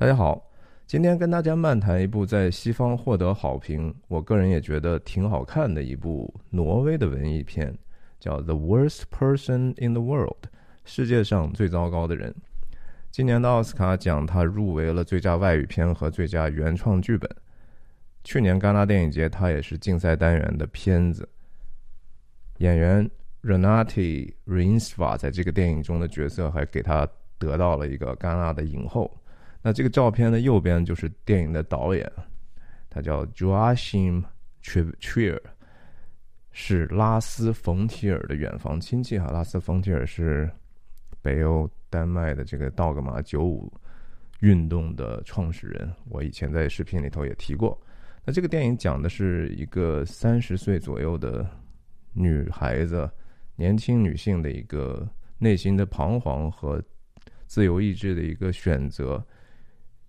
大家好，今天跟大家漫谈一部在西方获得好评，我个人也觉得挺好看的一部挪威的文艺片，叫《The Worst Person in the World》，世界上最糟糕的人。今年的奥斯卡奖，他入围了最佳外语片和最佳原创剧本。去年戛纳电影节，他也是竞赛单元的片子。演员 Renati Rinsva 在这个电影中的角色，还给他得到了一个戛纳的影后。那这个照片的右边就是电影的导演，他叫 Joachim Trier，是拉斯冯提尔的远房亲戚哈。拉斯冯提尔是北欧丹麦的这个道格玛九五运动的创始人，我以前在视频里头也提过。那这个电影讲的是一个三十岁左右的女孩子，年轻女性的一个内心的彷徨和自由意志的一个选择。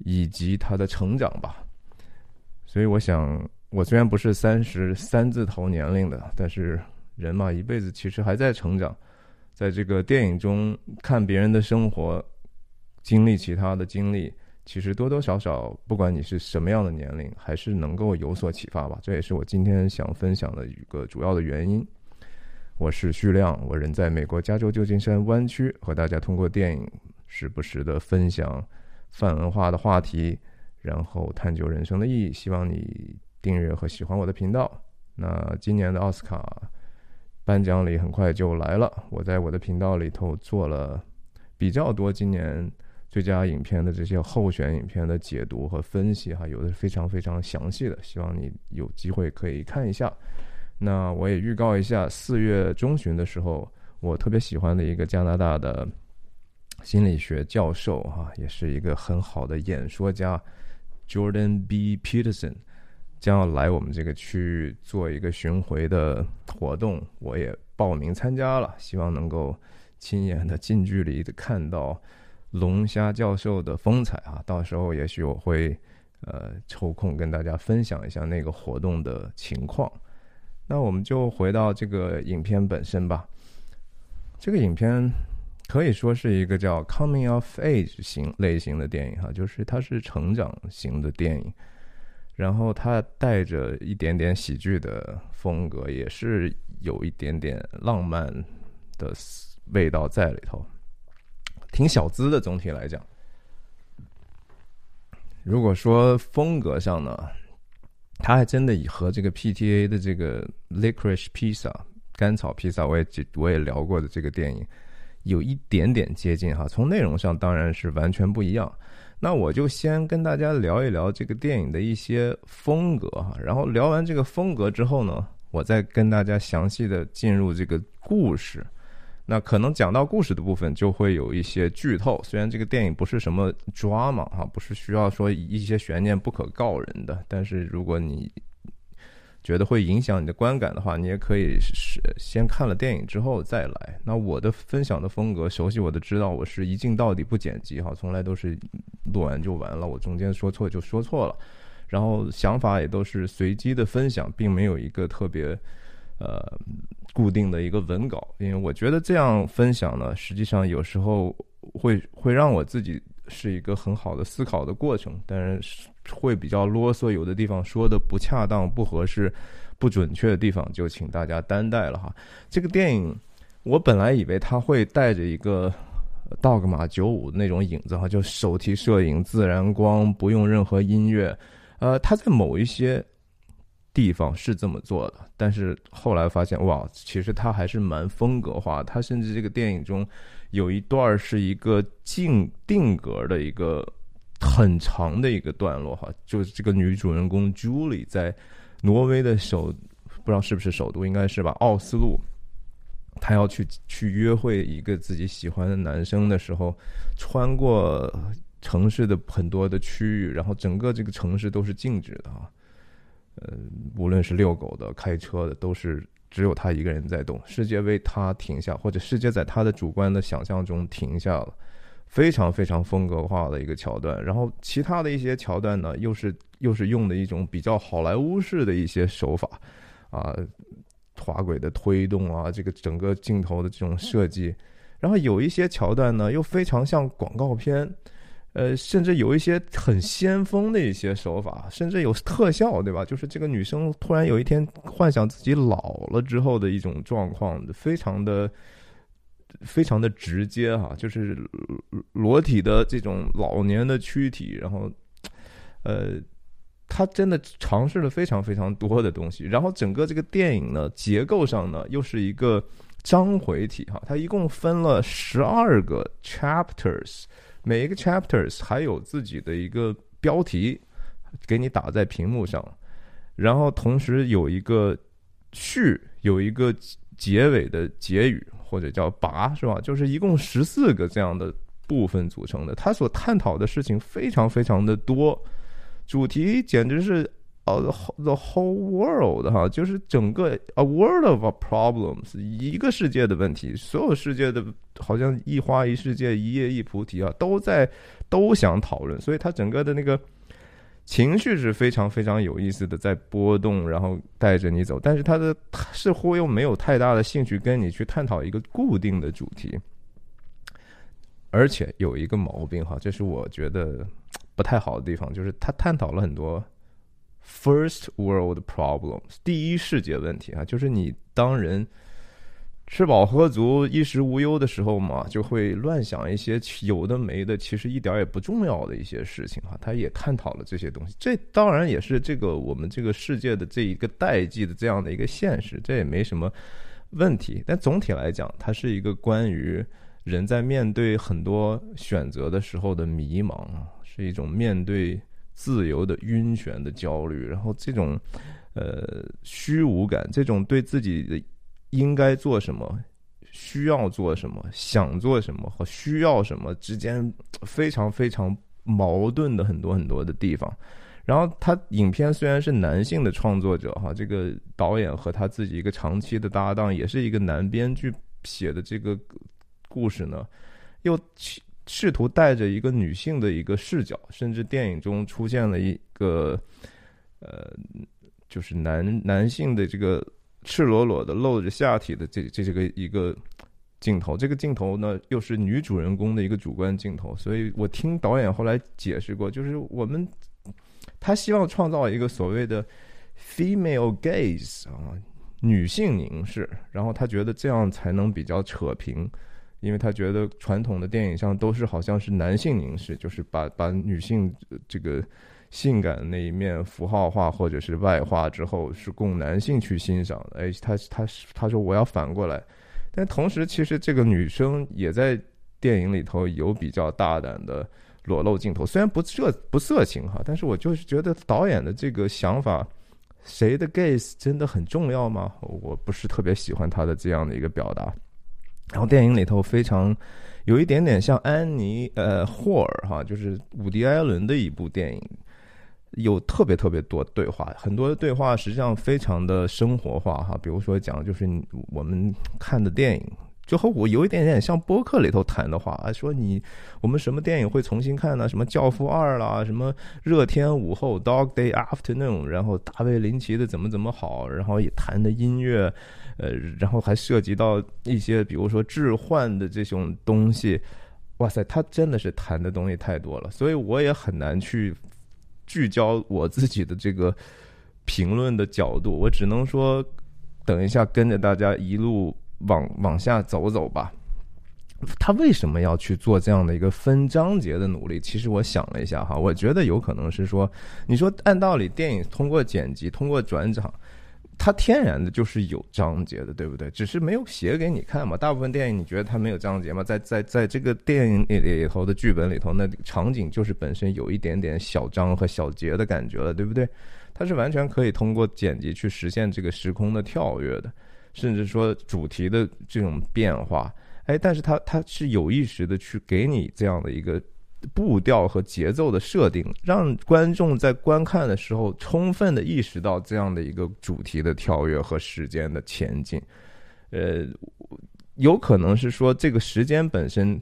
以及他的成长吧，所以我想，我虽然不是三十三字头年龄的，但是人嘛，一辈子其实还在成长。在这个电影中看别人的生活，经历其他的经历，其实多多少少，不管你是什么样的年龄，还是能够有所启发吧。这也是我今天想分享的一个主要的原因。我是徐亮，我人在美国加州旧金山湾区，和大家通过电影时不时的分享。泛文化的话题，然后探究人生的意义。希望你订阅和喜欢我的频道。那今年的奥斯卡颁奖礼很快就来了，我在我的频道里头做了比较多今年最佳影片的这些候选影片的解读和分析，哈，有的非常非常详细的，希望你有机会可以看一下。那我也预告一下，四月中旬的时候，我特别喜欢的一个加拿大的。心理学教授哈，也是一个很好的演说家，Jordan B. Peterson 将要来我们这个区域做一个巡回的活动，我也报名参加了，希望能够亲眼的近距离的看到龙虾教授的风采啊！到时候也许我会呃抽空跟大家分享一下那个活动的情况。那我们就回到这个影片本身吧，这个影片。可以说是一个叫 coming of age 型类型的电影哈，就是它是成长型的电影，然后它带着一点点喜剧的风格，也是有一点点浪漫的味道在里头，挺小资的。总体来讲，如果说风格上呢，它还真的以和这个 PTA 的这个 Licorice Pizza 甘草披萨，我也我也聊过的这个电影。有一点点接近哈，从内容上当然是完全不一样。那我就先跟大家聊一聊这个电影的一些风格哈，然后聊完这个风格之后呢，我再跟大家详细的进入这个故事。那可能讲到故事的部分就会有一些剧透，虽然这个电影不是什么抓嘛哈，不是需要说一些悬念不可告人的，但是如果你觉得会影响你的观感的话，你也可以是先看了电影之后再来。那我的分享的风格，熟悉我的知道，我是一镜到底不剪辑哈，从来都是录完就完了，我中间说错就说错了，然后想法也都是随机的分享，并没有一个特别呃固定的一个文稿，因为我觉得这样分享呢，实际上有时候会会让我自己是一个很好的思考的过程，但是。会比较啰嗦，有的地方说的不恰当、不合适、不准确的地方，就请大家担待了哈。这个电影，我本来以为它会带着一个道格玛九五那种影子哈，就手提摄影、自然光，不用任何音乐。呃，它在某一些地方是这么做的，但是后来发现，哇，其实它还是蛮风格化。它甚至这个电影中有一段是一个静定格的一个。很长的一个段落哈，就是这个女主人公 Julie 在挪威的首不知道是不是首都，应该是吧，奥斯陆，她要去去约会一个自己喜欢的男生的时候，穿过城市的很多的区域，然后整个这个城市都是静止的啊，呃，无论是遛狗的、开车的，都是只有他一个人在动，世界为他停下，或者世界在他的主观的想象中停下了。非常非常风格化的一个桥段，然后其他的一些桥段呢，又是又是用的一种比较好莱坞式的一些手法，啊，滑轨的推动啊，这个整个镜头的这种设计，然后有一些桥段呢，又非常像广告片，呃，甚至有一些很先锋的一些手法，甚至有特效，对吧？就是这个女生突然有一天幻想自己老了之后的一种状况，非常的、非常的直接哈，就是裸体的这种老年的躯体，然后，呃，他真的尝试了非常非常多的东西，然后整个这个电影呢，结构上呢，又是一个章回体哈，它一共分了十二个 chapters。每一个 chapters 还有自己的一个标题，给你打在屏幕上，然后同时有一个序，有一个结尾的结语或者叫拔，是吧？就是一共十四个这样的部分组成的。他所探讨的事情非常非常的多，主题简直是。哦，the whole world 哈，就是整个 a world of problems，一个世界的问题，所有世界的，好像一花一世界，一叶一菩提啊，都在都想讨论，所以他整个的那个情绪是非常非常有意思的，在波动，然后带着你走，但是他的似乎又没有太大的兴趣跟你去探讨一个固定的主题，而且有一个毛病哈，这是我觉得不太好的地方，就是他探讨了很多。First world problems，第一世界问题啊，就是你当人吃饱喝足、衣食无忧的时候嘛，就会乱想一些有的没的，其实一点也不重要的一些事情哈。他也探讨了这些东西，这当然也是这个我们这个世界的这一个代际的这样的一个现实，这也没什么问题。但总体来讲，它是一个关于人在面对很多选择的时候的迷茫啊，是一种面对。自由的晕眩的焦虑，然后这种，呃，虚无感，这种对自己的应该做什么、需要做什么、想做什么和需要什么之间非常非常矛盾的很多很多的地方。然后他影片虽然是男性的创作者哈，这个导演和他自己一个长期的搭档，也是一个男编剧写的这个故事呢，又。试图带着一个女性的一个视角，甚至电影中出现了一个，呃，就是男男性的这个赤裸裸的露着下体的这这这个一个镜头。这个镜头呢，又是女主人公的一个主观镜头。所以我听导演后来解释过，就是我们他希望创造一个所谓的 female gaze 啊，女性凝视，然后他觉得这样才能比较扯平。因为他觉得传统的电影上都是好像是男性凝视，就是把把女性这个性感的那一面符号化或者是外化之后，是供男性去欣赏的。哎，他他他说我要反过来，但同时其实这个女生也在电影里头有比较大胆的裸露镜头，虽然不色不色情哈，但是我就是觉得导演的这个想法，谁的 gaze 真的很重要吗？我不是特别喜欢他的这样的一个表达。然后电影里头非常有一点点像安妮呃霍尔哈，就是伍迪艾伦的一部电影，有特别特别多对话，很多的对话实际上非常的生活化哈。比如说讲就是我们看的电影，就和我有一点点像播客里头谈的话啊，说你我们什么电影会重新看呢？什么《教父二》啦，什么《热天午后》（Dog Day Afternoon），然后大卫林奇的怎么怎么好，然后也谈的音乐。呃，然后还涉及到一些，比如说置换的这种东西，哇塞，他真的是谈的东西太多了，所以我也很难去聚焦我自己的这个评论的角度，我只能说，等一下跟着大家一路往往下走走吧。他为什么要去做这样的一个分章节的努力？其实我想了一下哈，我觉得有可能是说，你说按道理电影通过剪辑，通过转场。它天然的就是有章节的，对不对？只是没有写给你看嘛。大部分电影你觉得它没有章节吗？在在在这个电影里头的剧本里头，那场景就是本身有一点点小章和小节的感觉了，对不对？它是完全可以通过剪辑去实现这个时空的跳跃的，甚至说主题的这种变化。哎，但是它它是有意识的去给你这样的一个。步调和节奏的设定，让观众在观看的时候充分的意识到这样的一个主题的跳跃和时间的前进。呃，有可能是说这个时间本身，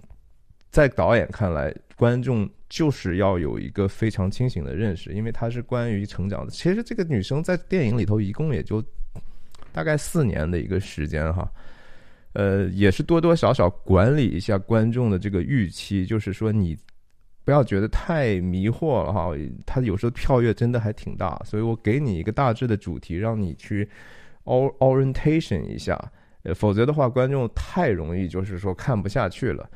在导演看来，观众就是要有一个非常清醒的认识，因为它是关于成长的。其实这个女生在电影里头一共也就大概四年的一个时间哈，呃，也是多多少少管理一下观众的这个预期，就是说你。不要觉得太迷惑了哈。它有时候跳跃真的还挺大，所以我给你一个大致的主题，让你去 orientation 一下。呃，否则的话，观众太容易就是说看不下去了。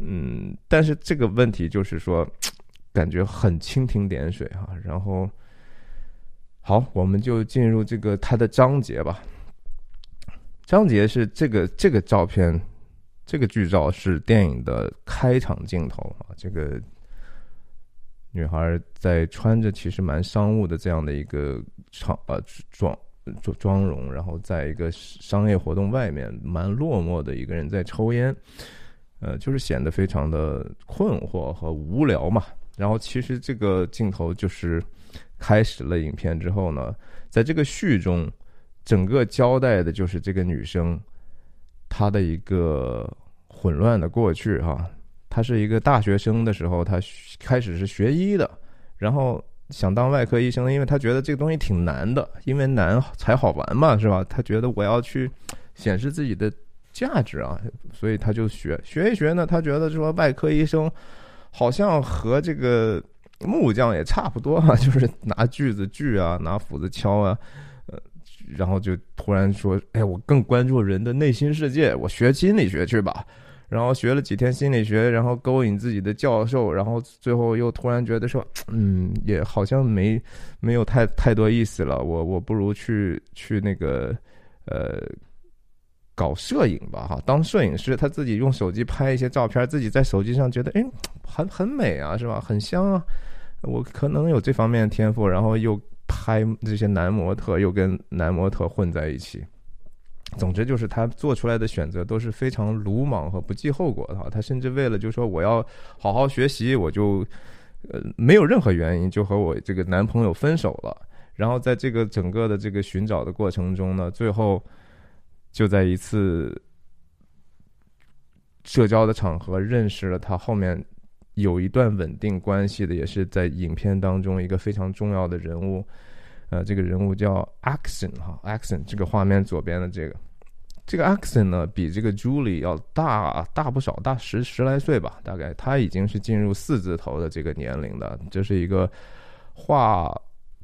嗯，但是这个问题就是说，感觉很蜻蜓点水哈。然后，好，我们就进入这个它的章节吧。章节是这个这个照片，这个剧照是电影的开场镜头啊。这个女孩在穿着其实蛮商务的这样的一个场呃装妆妆容，然后在一个商业活动外面，蛮落寞的一个人在抽烟。呃，就是显得非常的困惑和无聊嘛。然后其实这个镜头就是开始了影片之后呢，在这个序中，整个交代的就是这个女生她的一个混乱的过去哈。他是一个大学生的时候，他开始是学医的，然后想当外科医生，因为他觉得这个东西挺难的，因为难才好玩嘛，是吧？他觉得我要去显示自己的。价值啊，所以他就学学一学呢。他觉得说外科医生好像和这个木匠也差不多啊，就是拿锯子锯啊，拿斧子敲啊，呃，然后就突然说：“哎，我更关注人的内心世界，我学心理学去吧。”然后学了几天心理学，然后勾引自己的教授，然后最后又突然觉得说：“ 嗯，也好像没没有太太多意思了。我我不如去去那个呃。”搞摄影吧，哈，当摄影师，他自己用手机拍一些照片，自己在手机上觉得，哎，很很美啊，是吧？很香啊，我可能有这方面的天赋，然后又拍这些男模特，又跟男模特混在一起。总之就是他做出来的选择都是非常鲁莽和不计后果的。他甚至为了就说我要好好学习，我就呃没有任何原因就和我这个男朋友分手了。然后在这个整个的这个寻找的过程中呢，最后。就在一次社交的场合认识了他，后面有一段稳定关系的，也是在影片当中一个非常重要的人物。呃，这个人物叫 Axon 哈，Axon 这个画面左边的这个，这个 Axon 呢比这个 Julie 要大大不少，大十十来岁吧，大概他已经是进入四字头的这个年龄的，这是一个画。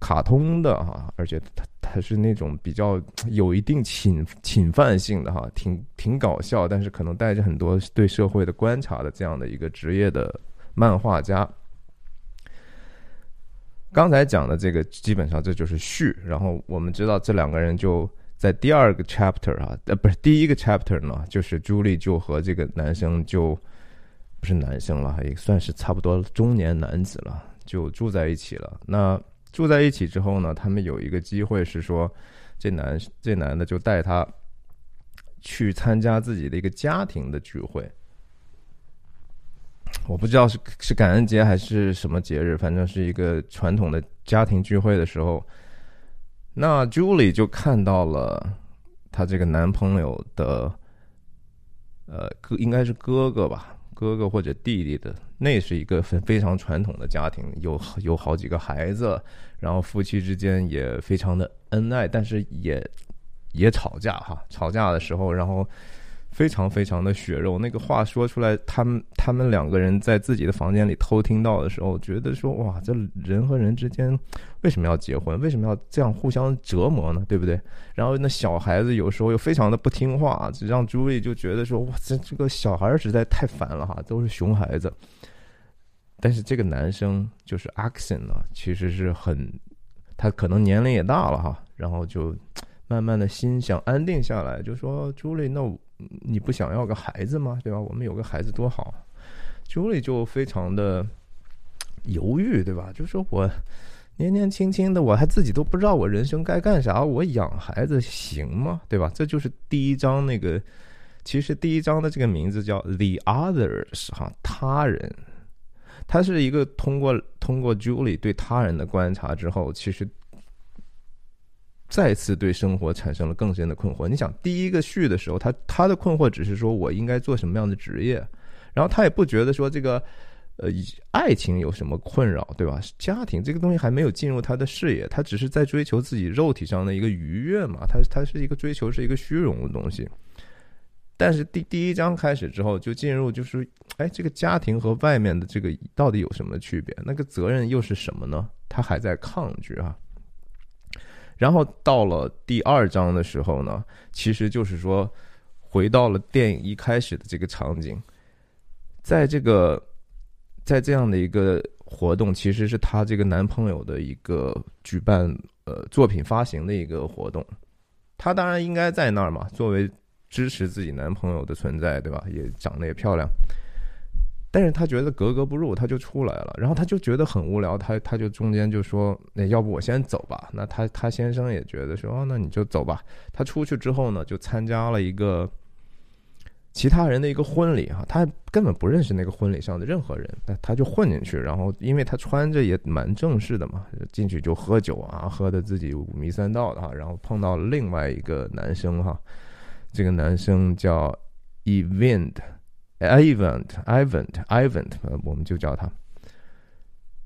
卡通的哈，而且他他是那种比较有一定侵侵犯性的哈，挺挺搞笑，但是可能带着很多对社会的观察的这样的一个职业的漫画家。刚才讲的这个基本上这就是序，然后我们知道这两个人就在第二个 chapter 啊，呃不是第一个 chapter 呢，就是朱莉就和这个男生就不是男生了，也算是差不多中年男子了，就住在一起了。那住在一起之后呢，他们有一个机会是说，这男这男的就带她去参加自己的一个家庭的聚会。我不知道是是感恩节还是什么节日，反正是一个传统的家庭聚会的时候，那 Julie 就看到了她这个男朋友的，呃，哥应该是哥哥吧。哥哥或者弟弟的，那是一个非非常传统的家庭，有有好几个孩子，然后夫妻之间也非常的恩爱，但是也也吵架哈，吵架的时候，然后。非常非常的血肉，那个话说出来，他们他们两个人在自己的房间里偷听到的时候，觉得说哇，这人和人之间为什么要结婚？为什么要这样互相折磨呢？对不对？然后那小孩子有时候又非常的不听话，让朱莉就觉得说哇，这这个小孩实在太烦了哈，都是熊孩子。但是这个男生就是阿克森呢，其实是很，他可能年龄也大了哈，然后就慢慢的心想安定下来，就说朱莉，那。你不想要个孩子吗？对吧？我们有个孩子多好。Julie 就非常的犹豫，对吧？就说我年年轻轻的，我还自己都不知道我人生该干啥，我养孩子行吗？对吧？这就是第一章那个，其实第一章的这个名字叫 The Others 哈，他人。他是一个通过通过 Julie 对他人的观察之后，其实。再次对生活产生了更深的困惑。你想，第一个序的时候，他他的困惑只是说我应该做什么样的职业，然后他也不觉得说这个，呃，爱情有什么困扰，对吧？家庭这个东西还没有进入他的视野，他只是在追求自己肉体上的一个愉悦嘛。他他是一个追求是一个虚荣的东西。但是第第一章开始之后，就进入就是，哎，这个家庭和外面的这个到底有什么区别？那个责任又是什么呢？他还在抗拒啊。然后到了第二章的时候呢，其实就是说，回到了电影一开始的这个场景，在这个，在这样的一个活动，其实是她这个男朋友的一个举办呃作品发行的一个活动，她当然应该在那儿嘛，作为。支持自己男朋友的存在，对吧？也长得也漂亮，但是他觉得格格不入，他就出来了。然后他就觉得很无聊，他他就中间就说：“那要不我先走吧？”那他他先生也觉得说：“，那你就走吧。”他出去之后呢，就参加了一个其他人的一个婚礼啊，他根本不认识那个婚礼上的任何人，但他就混进去。然后因为他穿着也蛮正式的嘛，进去就喝酒啊，喝的自己五迷三道的哈。然后碰到了另外一个男生哈。这个男生叫 Evend Event，Event，Event，Event，我们就叫他。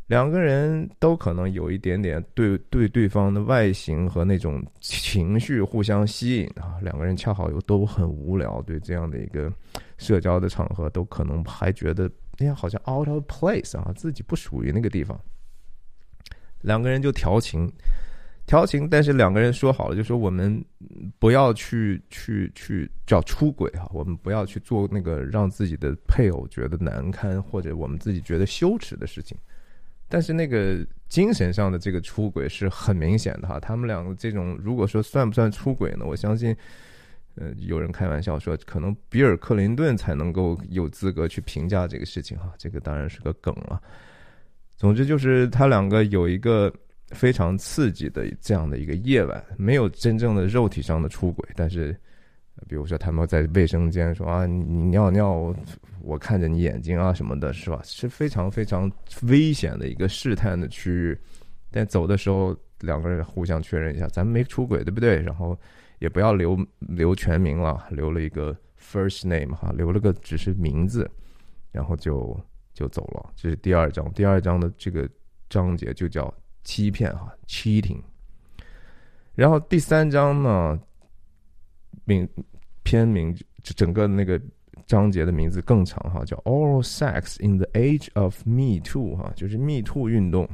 两个人都可能有一点点对对对方的外形和那种情绪互相吸引啊。两个人恰好又都很无聊，对这样的一个社交的场合，都可能还觉得哎呀，好像 out of place 啊，自己不属于那个地方。两个人就调情。调情，但是两个人说好了，就说我们不要去去去叫出轨哈，我们不要去做那个让自己的配偶觉得难堪或者我们自己觉得羞耻的事情。但是那个精神上的这个出轨是很明显的哈，他们两个这种如果说算不算出轨呢？我相信，呃，有人开玩笑说，可能比尔·克林顿才能够有资格去评价这个事情哈，这个当然是个梗了。总之就是他两个有一个。非常刺激的这样的一个夜晚，没有真正的肉体上的出轨，但是，比如说他们在卫生间说啊，你尿尿，我看着你眼睛啊什么的，是吧？是非常非常危险的一个试探的区域。但走的时候，两个人互相确认一下，咱们没出轨，对不对？然后也不要留留全名了，留了一个 first name 哈，留了个只是名字，然后就就走了。这是第二章，第二章的这个章节就叫。欺骗哈，cheating。然后第三章呢，名片名就整个那个章节的名字更长哈，叫 Oral Sex in the Age of Me Too 哈，就是 Me Too 运动。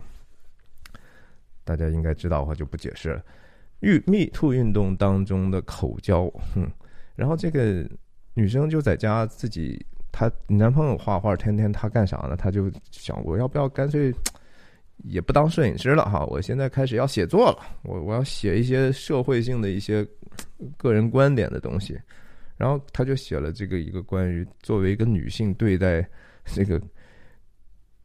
大家应该知道的话就不解释了。玉 Me Too 运动当中的口交，哼。然后这个女生就在家自己，她男朋友画画，天天她干啥呢？她就想，我要不要干脆。也不当摄影师了哈，我现在开始要写作了，我我要写一些社会性的一些个人观点的东西，然后他就写了这个一个关于作为一个女性对待这个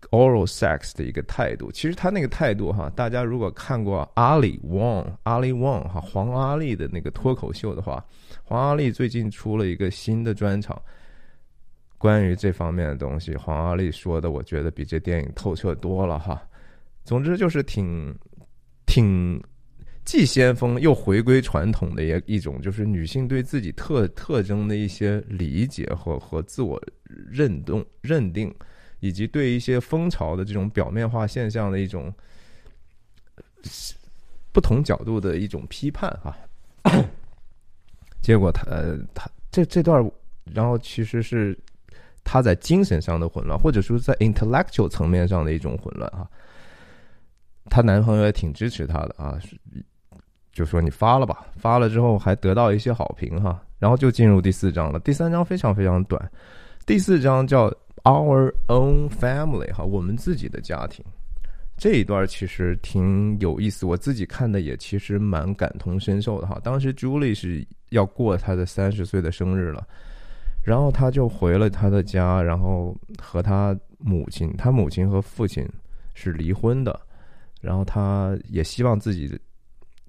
oral sex 的一个态度。其实他那个态度哈，大家如果看过阿里旺阿里旺哈黄阿丽的那个脱口秀的话，黄阿丽最近出了一个新的专场，关于这方面的东西，黄阿丽说的，我觉得比这电影透彻多了哈。总之就是挺，挺既先锋又回归传统的一一种，就是女性对自己特特征的一些理解和和自我认动认定，以及对一些风潮的这种表面化现象的一种不同角度的一种批判哈。结果他他这这段，然后其实是他在精神上的混乱，或者说在 intellectual 层面上的一种混乱哈。她男朋友也挺支持她的啊，就说你发了吧，发了之后还得到一些好评哈，然后就进入第四章了。第三章非常非常短，第四章叫 Our Own Family 哈，我们自己的家庭。这一段其实挺有意思，我自己看的也其实蛮感同身受的哈。当时 Julie 是要过她的三十岁的生日了，然后她就回了她的家，然后和她母亲，她母亲和父亲是离婚的。然后他也希望自己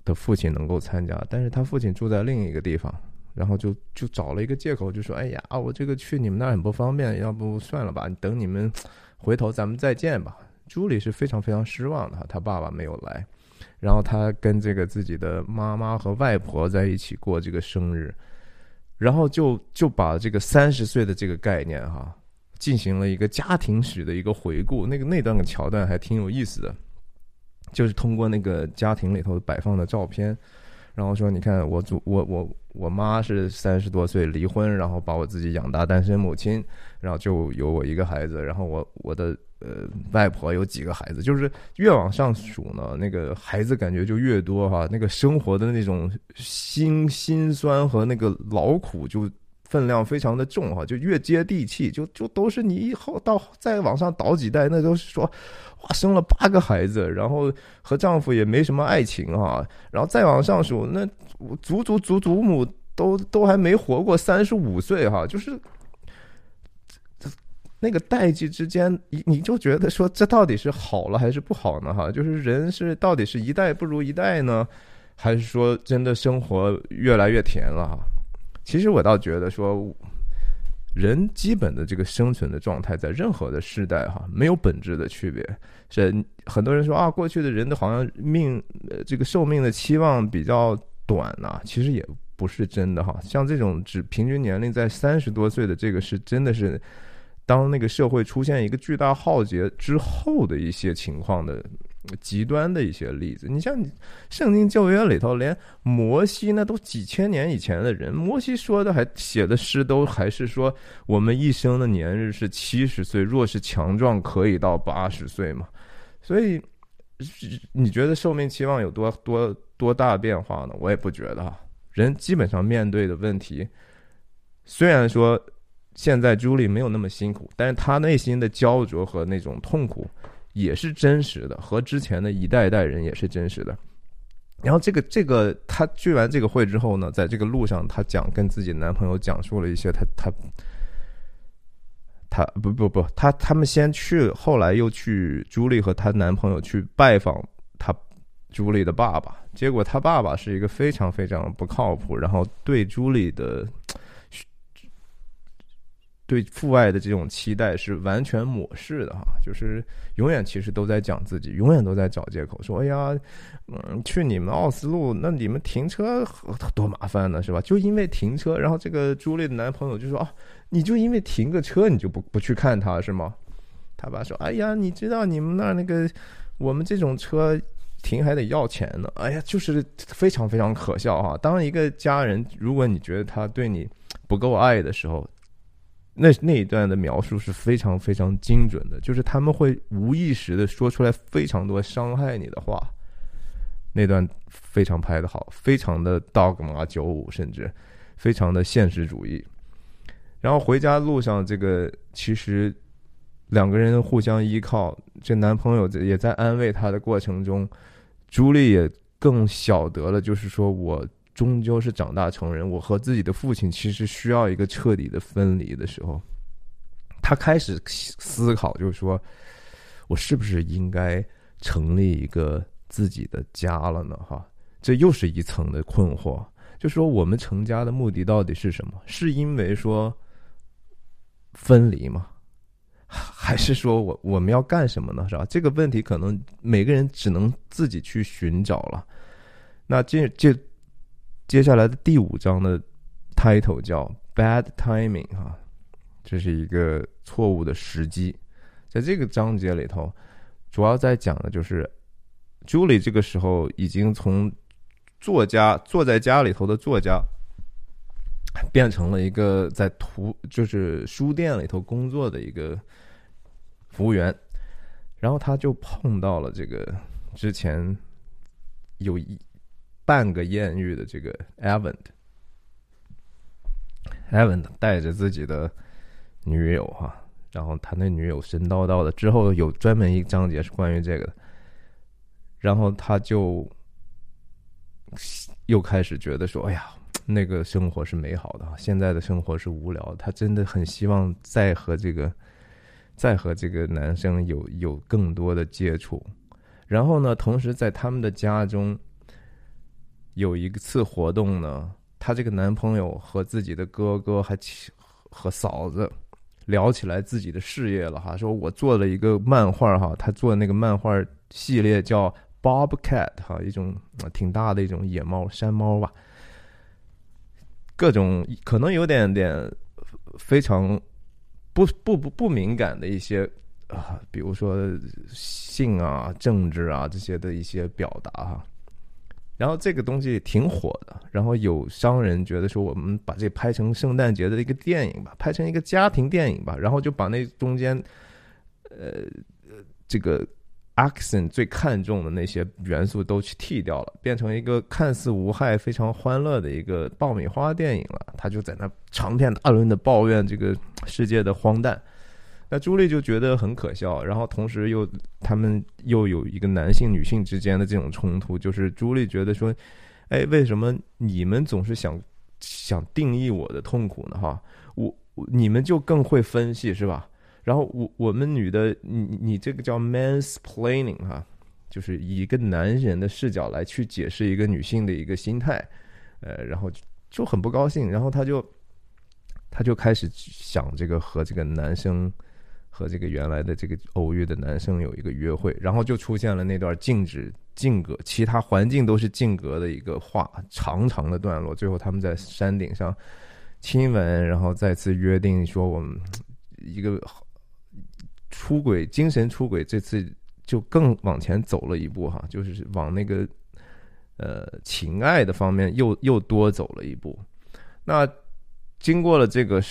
的父亲能够参加，但是他父亲住在另一个地方，然后就就找了一个借口，就说：“哎呀，我这个去你们那儿很不方便，要不算了吧，等你们回头咱们再见吧。”朱莉是非常非常失望的，他爸爸没有来，然后他跟这个自己的妈妈和外婆在一起过这个生日，然后就就把这个三十岁的这个概念哈，进行了一个家庭史的一个回顾，那个那段的桥段还挺有意思的。就是通过那个家庭里头摆放的照片，然后说你看我祖我我我妈是三十多岁离婚，然后把我自己养大，单身母亲，然后就有我一个孩子，然后我我的呃外婆有几个孩子，就是越往上数呢，那个孩子感觉就越多哈，那个生活的那种心心酸和那个劳苦就。分量非常的重哈，就越接地气，就就都是你以后到再往上倒几代，那都是说，哇，生了八个孩子，然后和丈夫也没什么爱情哈，然后再往上数，那祖祖祖祖母都都还没活过三十五岁哈，就是那个代际之间，你你就觉得说这到底是好了还是不好呢哈？就是人是到底是一代不如一代呢，还是说真的生活越来越甜了哈？其实我倒觉得说，人基本的这个生存的状态，在任何的时代哈，没有本质的区别。是很多人说啊，过去的人都好像命，呃，这个寿命的期望比较短呐。其实也不是真的哈。像这种只平均年龄在三十多岁的这个，是真的是当那个社会出现一个巨大浩劫之后的一些情况的。极端的一些例子，你像圣经旧约里头，连摩西那都几千年以前的人，摩西说的还写的诗都还是说，我们一生的年日是七十岁，若是强壮可以到八十岁嘛。所以你觉得寿命期望有多多多大变化呢？我也不觉得哈。人基本上面对的问题，虽然说现在朱莉没有那么辛苦，但是他内心的焦灼和那种痛苦。也是真实的，和之前的一代一代人也是真实的。然后这个这个，她聚完这个会之后呢，在这个路上，她讲跟自己男朋友讲述了一些，她她她不不不，她他们先去，后来又去朱莉和她男朋友去拜访她朱莉的爸爸，结果她爸爸是一个非常非常不靠谱，然后对朱莉的。对父爱的这种期待是完全抹视的哈，就是永远其实都在讲自己，永远都在找借口说：“哎呀，嗯，去你们奥斯陆，那你们停车多麻烦呢，是吧？就因为停车，然后这个朱莉的男朋友就说：啊，你就因为停个车，你就不不去看他是吗？他爸说：哎呀，你知道你们那那个我们这种车停还得要钱呢。哎呀，就是非常非常可笑哈。当一个家人，如果你觉得他对你不够爱的时候，那那一段的描述是非常非常精准的，就是他们会无意识的说出来非常多伤害你的话。那段非常拍的好，非常的 dogma 九五，甚至非常的现实主义。然后回家路上，这个其实两个人互相依靠，这男朋友也在安慰她的过程中，朱莉也更晓得了，就是说我。终究是长大成人，我和自己的父亲其实需要一个彻底的分离的时候，他开始思考，就是说我是不是应该成立一个自己的家了呢？哈，这又是一层的困惑。就说我们成家的目的到底是什么？是因为说分离吗？还是说我我们要干什么呢？是吧？这个问题可能每个人只能自己去寻找了。那这这。接下来的第五章的 title 叫 Bad Timing 哈，这是一个错误的时机。在这个章节里头，主要在讲的就是 Julie 这个时候已经从作家坐在家里头的作家，变成了一个在图就是书店里头工作的一个服务员。然后他就碰到了这个之前有一。半个艳遇的这个 Evan，Evan 带着自己的女友哈，然后他那女友神叨叨的，之后有专门一章节是关于这个的，然后他就又开始觉得说，哎呀，那个生活是美好的，现在的生活是无聊，他真的很希望再和这个 再和这个男生有有更多的接触，然后呢，同时在他们的家中。有一次活动呢，她这个男朋友和自己的哥哥还和嫂子聊起来自己的事业了哈，说我做了一个漫画哈，他做那个漫画系列叫 Bobcat 哈，一种挺大的一种野猫山猫吧，各种可能有点点非常不不不不敏感的一些啊，比如说性啊、政治啊这些的一些表达哈。然后这个东西挺火的，然后有商人觉得说，我们把这拍成圣诞节的一个电影吧，拍成一个家庭电影吧，然后就把那中间，呃，这个。Accent 最看重的那些元素都去剃掉了，变成一个看似无害、非常欢乐的一个爆米花电影了。他就在那长篇大论的抱怨这个世界的荒诞。那朱莉就觉得很可笑，然后同时又他们又有一个男性女性之间的这种冲突，就是朱莉觉得说：“哎，为什么你们总是想想定义我的痛苦呢？哈，我你们就更会分析是吧？”然后我我们女的，你你这个叫 mansplaining 哈，就是以一个男人的视角来去解释一个女性的一个心态，呃，然后就很不高兴，然后他就他就开始想这个和这个男生和这个原来的这个偶遇的男生有一个约会，然后就出现了那段静止静格，其他环境都是静格的一个画长长的段落，最后他们在山顶上亲吻，然后再次约定说我们一个。出轨，精神出轨，这次就更往前走了一步哈，就是往那个呃情爱的方面又又多走了一步。那经过了这个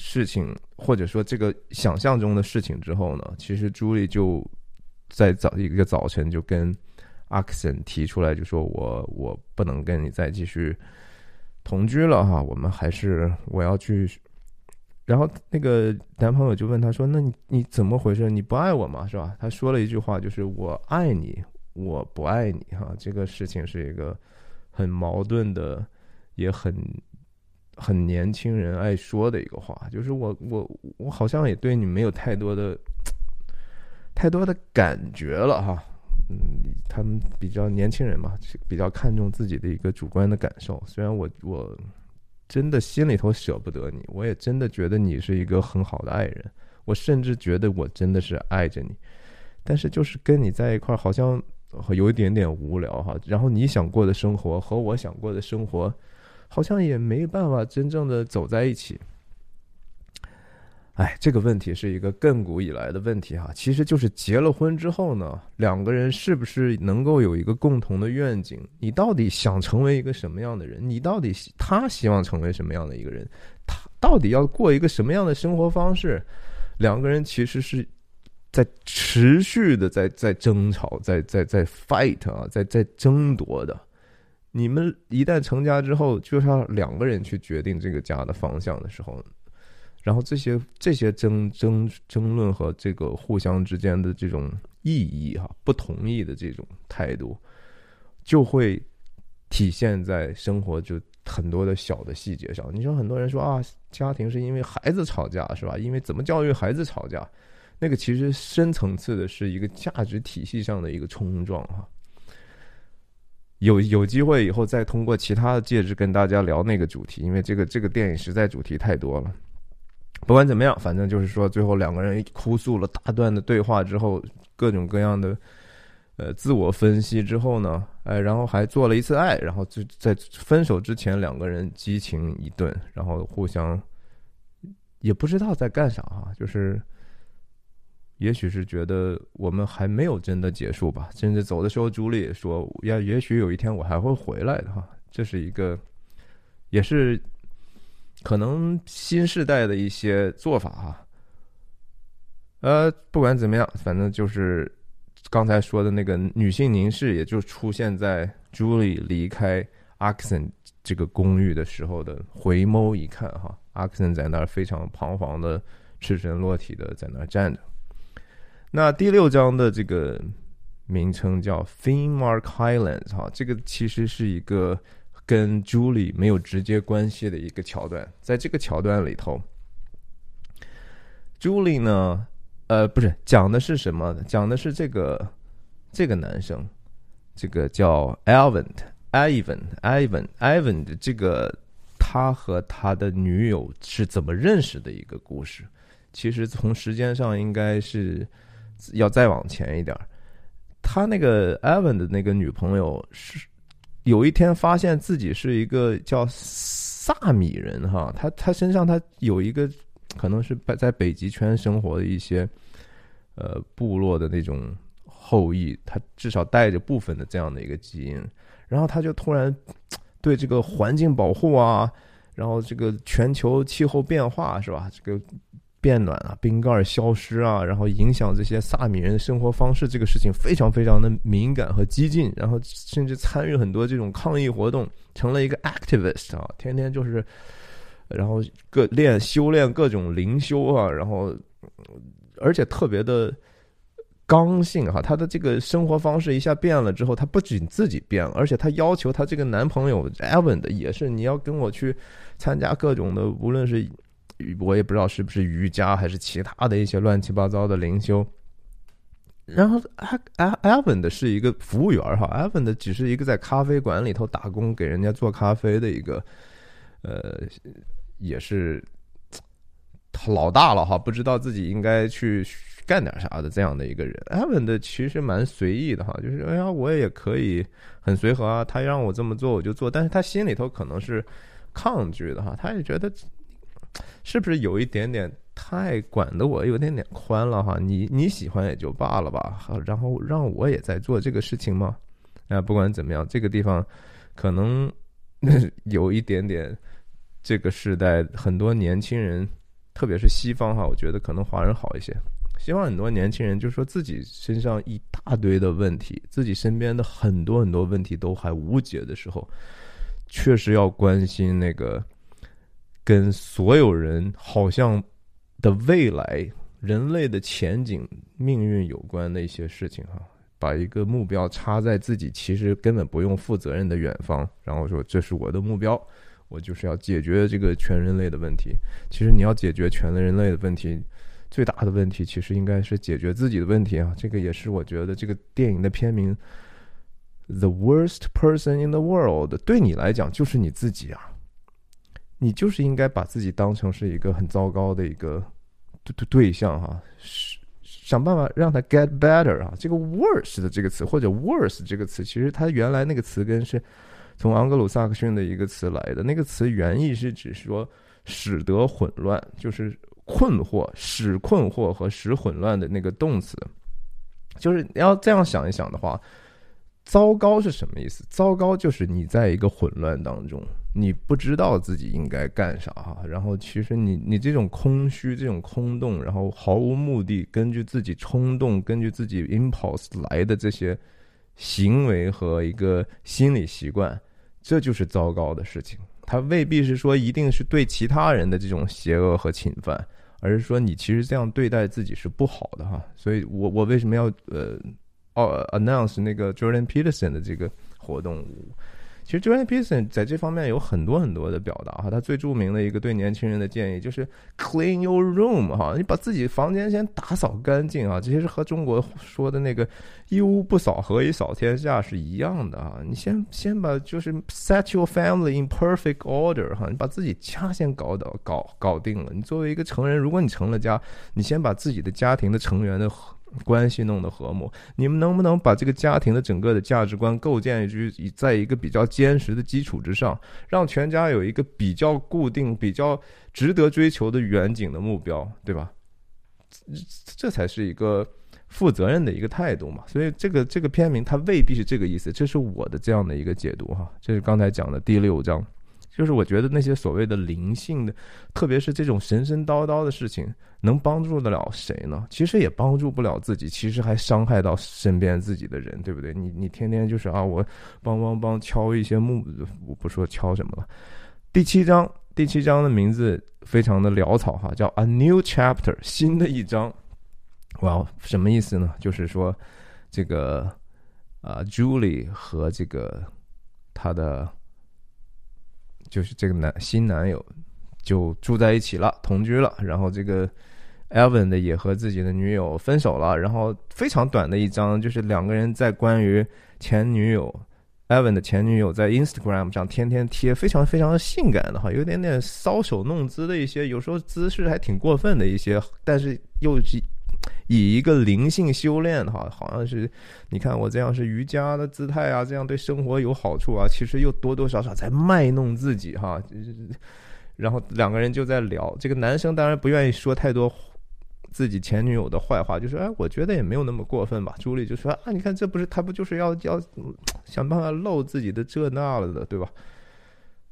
事情，或者说这个想象中的事情之后呢，其实朱莉就在早一个早晨就跟阿克森提出来，就说我我不能跟你再继续同居了哈，我们还是我要去。然后那个男朋友就问他说：“那你你怎么回事？你不爱我吗？是吧？”他说了一句话，就是“我爱你，我不爱你。”哈，这个事情是一个很矛盾的，也很很年轻人爱说的一个话，就是我我我好像也对你没有太多的太多的感觉了哈。嗯，他们比较年轻人嘛，比较看重自己的一个主观的感受。虽然我我。真的心里头舍不得你，我也真的觉得你是一个很好的爱人，我甚至觉得我真的是爱着你，但是就是跟你在一块儿好像有一点点无聊哈，然后你想过的生活和我想过的生活，好像也没办法真正的走在一起。哎，这个问题是一个亘古以来的问题哈，其实就是结了婚之后呢，两个人是不是能够有一个共同的愿景？你到底想成为一个什么样的人？你到底他希望成为什么样的一个人？他到底要过一个什么样的生活方式？两个人其实是在持续的在在争吵，在在在 fight 啊，在在争夺的。你们一旦成家之后，就是要两个人去决定这个家的方向的时候。然后这些这些争争争论和这个互相之间的这种意义哈，不同意的这种态度，就会体现在生活就很多的小的细节上。你说很多人说啊，家庭是因为孩子吵架是吧？因为怎么教育孩子吵架，那个其实深层次的是一个价值体系上的一个冲撞哈。有有机会以后再通过其他的介质跟大家聊那个主题，因为这个这个电影实在主题太多了。不管怎么样，反正就是说，最后两个人哭诉了大段的对话之后，各种各样的呃自我分析之后呢，哎，然后还做了一次爱，然后就在分手之前，两个人激情一顿，然后互相也不知道在干啥哈，就是也许是觉得我们还没有真的结束吧。甚至走的时候，朱莉也说，呀，也许有一天我还会回来的哈。这是一个，也是。可能新时代的一些做法哈，呃，不管怎么样，反正就是刚才说的那个女性凝视，也就出现在朱莉离开阿克森这个公寓的时候的回眸一看哈，阿克森在那儿非常彷徨的赤身裸体的在那儿站着。那第六章的这个名称叫 Finmark Highlands 哈，这个其实是一个。跟朱莉没有直接关系的一个桥段，在这个桥段里头，朱莉呢，呃，不是讲的是什么？讲的是这个这个男生，这个叫 Ivan，Ivan，Ivan，Ivan 的这个他和他的女友是怎么认识的一个故事。其实从时间上应该是要再往前一点儿他那个 Ivan 的那个女朋友是。有一天发现自己是一个叫萨米人哈，他他身上他有一个可能是在北极圈生活的一些呃部落的那种后裔，他至少带着部分的这样的一个基因，然后他就突然对这个环境保护啊，然后这个全球气候变化是吧？这个变暖啊，冰盖消失啊，然后影响这些萨米人的生活方式，这个事情非常非常的敏感和激进，然后甚至参与很多这种抗议活动，成了一个 activist 啊，天天就是，然后各练修炼各种灵修啊，然后而且特别的。刚性哈，她的这个生活方式一下变了之后，她不仅自己变了，而且她要求她这个男朋友 Evan 的也是，你要跟我去参加各种的，无论是我也不知道是不是瑜伽还是其他的一些乱七八糟的灵修。然后 Evan 的是一个服务员哈，Evan 的只是一个在咖啡馆里头打工给人家做咖啡的一个，呃，也是老大了哈，不知道自己应该去。干点啥的这样的一个人，艾文的其实蛮随意的哈，就是哎呀，我也可以很随和啊，他让我这么做我就做，但是他心里头可能是抗拒的哈，他也觉得是不是有一点点太管的我有点点宽了哈，你你喜欢也就罢了吧，然后让我也在做这个事情吗？啊，不管怎么样，这个地方可能 有一点点这个时代很多年轻人，特别是西方哈，我觉得可能华人好一些。希望很多年轻人就说自己身上一大堆的问题，自己身边的很多很多问题都还无解的时候，确实要关心那个跟所有人好像的未来、人类的前景、命运有关的一些事情哈。把一个目标插在自己其实根本不用负责任的远方，然后说这是我的目标，我就是要解决这个全人类的问题。其实你要解决全人类的问题。最大的问题其实应该是解决自己的问题啊！这个也是我觉得这个电影的片名《The Worst Person in the World》对你来讲就是你自己啊！你就是应该把自己当成是一个很糟糕的一个对对对象哈，想办法让他 get better 啊！这个 “worst” 的这个词或者 “worse” 这个词，其实它原来那个词根是从盎格鲁撒克逊的一个词来的，那个词原意是指说使得混乱，就是。困惑、使困惑和使混乱的那个动词，就是你要这样想一想的话，糟糕是什么意思？糟糕就是你在一个混乱当中，你不知道自己应该干啥哈。然后其实你你这种空虚、这种空洞，然后毫无目的，根据自己冲动、根据自己 impulse 来的这些行为和一个心理习惯，这就是糟糕的事情。它未必是说一定是对其他人的这种邪恶和侵犯。而是说，你其实这样对待自己是不好的哈，所以我我为什么要呃哦 announce 那个 Jordan Peterson 的这个活动？其实 Jordan Peterson 在这方面有很多很多的表达哈，他最著名的一个对年轻人的建议就是 clean your room 哈，你把自己房间先打扫干净啊，这些是和中国说的那个一屋不扫何以扫天下是一样的啊，你先先把就是 set your family in perfect order 哈，你把自己家先搞倒搞搞定了，你作为一个成人，如果你成了家，你先把自己的家庭的成员的。关系弄得和睦，你们能不能把这个家庭的整个的价值观构建于在一个比较坚实的基础之上，让全家有一个比较固定、比较值得追求的远景的目标，对吧？这才是一个负责任的一个态度嘛。所以这个这个片名它未必是这个意思，这是我的这样的一个解读哈。这是刚才讲的第六章。就是我觉得那些所谓的灵性的，特别是这种神神叨叨的事情，能帮助得了谁呢？其实也帮助不了自己，其实还伤害到身边自己的人，对不对？你你天天就是啊，我帮帮帮敲一些木，我不说敲什么了。第七章，第七章的名字非常的潦草哈，叫 A New Chapter，新的一章。哇，什么意思呢？就是说这个啊，Julie 和这个他的。就是这个男新男友就住在一起了，同居了。然后这个 Evan 的也和自己的女友分手了。然后非常短的一张，就是两个人在关于前女友 Evan 的前女友在 Instagram 上天天贴，非常非常的性感的哈，有点点搔首弄姿的一些，有时候姿势还挺过分的一些，但是又是。以一个灵性修炼哈，好像是你看我这样是瑜伽的姿态啊，这样对生活有好处啊，其实又多多少少在卖弄自己哈。然后两个人就在聊，这个男生当然不愿意说太多自己前女友的坏话，就说：“哎，我觉得也没有那么过分吧。”朱莉就说：“啊，你看，这不是他不就是要要想办法露自己的这那了的，对吧？”